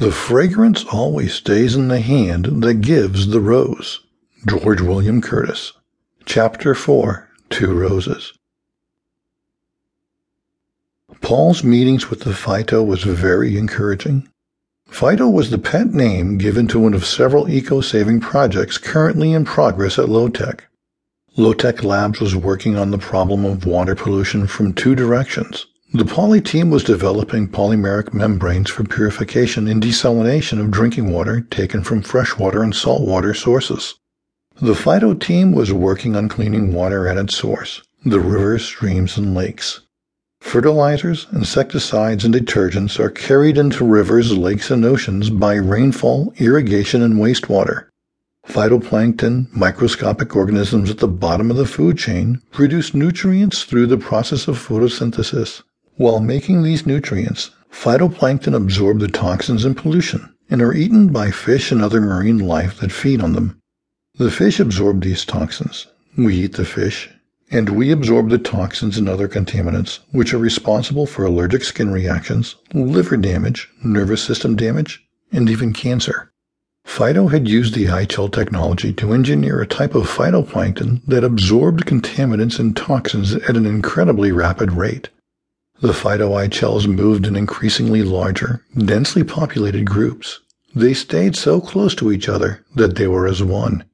The fragrance always stays in the hand that gives the rose. George William Curtis. Chapter 4 Two Roses. Paul's meetings with the Phyto was very encouraging. Phyto was the pet name given to one of several eco-saving projects currently in progress at LoTech. LoTech Labs was working on the problem of water pollution from two directions. The Poly team was developing polymeric membranes for purification and desalination of drinking water taken from freshwater and saltwater sources. The Phyto team was working on cleaning water at its source, the rivers, streams, and lakes. Fertilizers, insecticides, and detergents are carried into rivers, lakes, and oceans by rainfall, irrigation, and wastewater. Phytoplankton, microscopic organisms at the bottom of the food chain, produce nutrients through the process of photosynthesis. While making these nutrients, phytoplankton absorb the toxins and pollution and are eaten by fish and other marine life that feed on them. The fish absorb these toxins. We eat the fish, and we absorb the toxins and other contaminants, which are responsible for allergic skin reactions, liver damage, nervous system damage, and even cancer. Phyto had used the iChel technology to engineer a type of phytoplankton that absorbed contaminants and toxins at an incredibly rapid rate. The phyto-iChels moved in increasingly larger, densely populated groups. They stayed so close to each other that they were as one.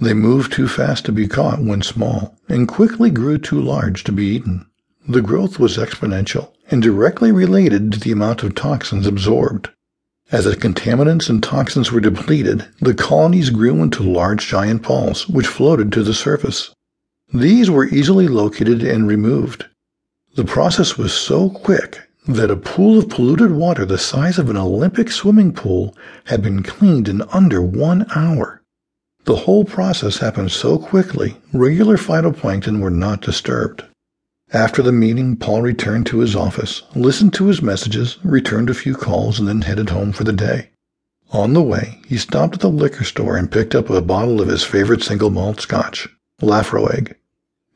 They moved too fast to be caught when small, and quickly grew too large to be eaten. The growth was exponential and directly related to the amount of toxins absorbed. As the contaminants and toxins were depleted, the colonies grew into large giant balls which floated to the surface. These were easily located and removed. The process was so quick that a pool of polluted water the size of an Olympic swimming pool had been cleaned in under one hour. The whole process happened so quickly, regular phytoplankton were not disturbed. After the meeting, Paul returned to his office, listened to his messages, returned a few calls, and then headed home for the day. On the way, he stopped at the liquor store and picked up a bottle of his favorite single malt scotch, Laphroaig.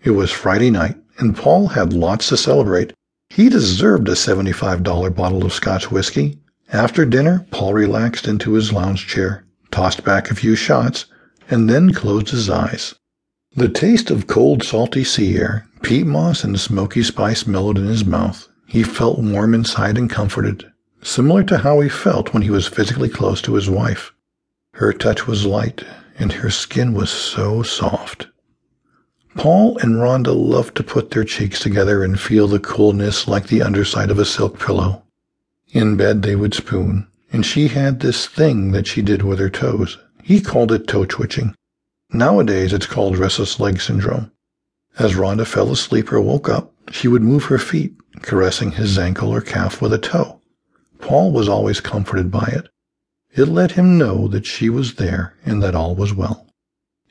It was Friday night, and Paul had lots to celebrate. He deserved a $75 bottle of Scotch whiskey. After dinner, Paul relaxed into his lounge chair, tossed back a few shots, and then closed his eyes. The taste of cold, salty sea air, peat moss, and smoky spice mellowed in his mouth. He felt warm inside and comforted, similar to how he felt when he was physically close to his wife. Her touch was light, and her skin was so soft. Paul and Rhonda loved to put their cheeks together and feel the coolness like the underside of a silk pillow. In bed they would spoon, and she had this thing that she did with her toes. He called it toe twitching. Nowadays it's called restless leg syndrome. As Rhonda fell asleep or woke up, she would move her feet, caressing his ankle or calf with a toe. Paul was always comforted by it. It let him know that she was there and that all was well.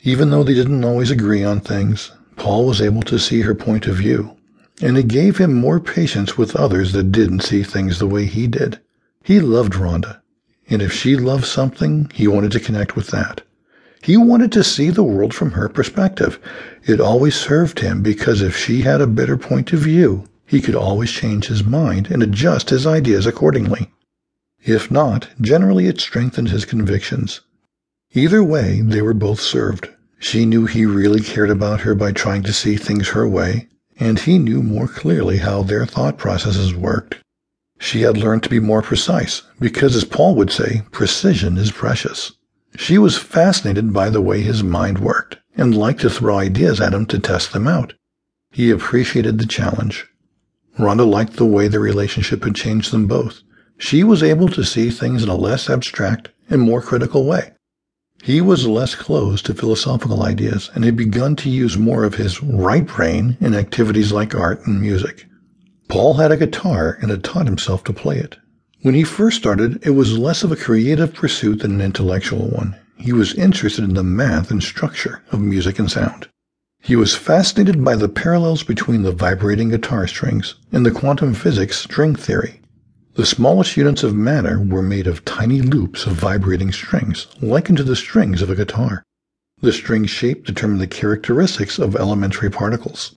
Even though they didn't always agree on things, Paul was able to see her point of view, and it gave him more patience with others that didn't see things the way he did. He loved Rhonda, and if she loved something, he wanted to connect with that. He wanted to see the world from her perspective. It always served him because if she had a better point of view, he could always change his mind and adjust his ideas accordingly. If not, generally it strengthened his convictions. Either way, they were both served. She knew he really cared about her by trying to see things her way, and he knew more clearly how their thought processes worked. She had learned to be more precise, because as Paul would say, precision is precious. She was fascinated by the way his mind worked and liked to throw ideas at him to test them out. He appreciated the challenge. Rhonda liked the way the relationship had changed them both. She was able to see things in a less abstract and more critical way. He was less closed to philosophical ideas and had begun to use more of his right brain in activities like art and music. Paul had a guitar and had taught himself to play it. When he first started, it was less of a creative pursuit than an intellectual one. He was interested in the math and structure of music and sound. He was fascinated by the parallels between the vibrating guitar strings and the quantum physics string theory. The smallest units of matter were made of tiny loops of vibrating strings, likened to the strings of a guitar. The string shape determined the characteristics of elementary particles.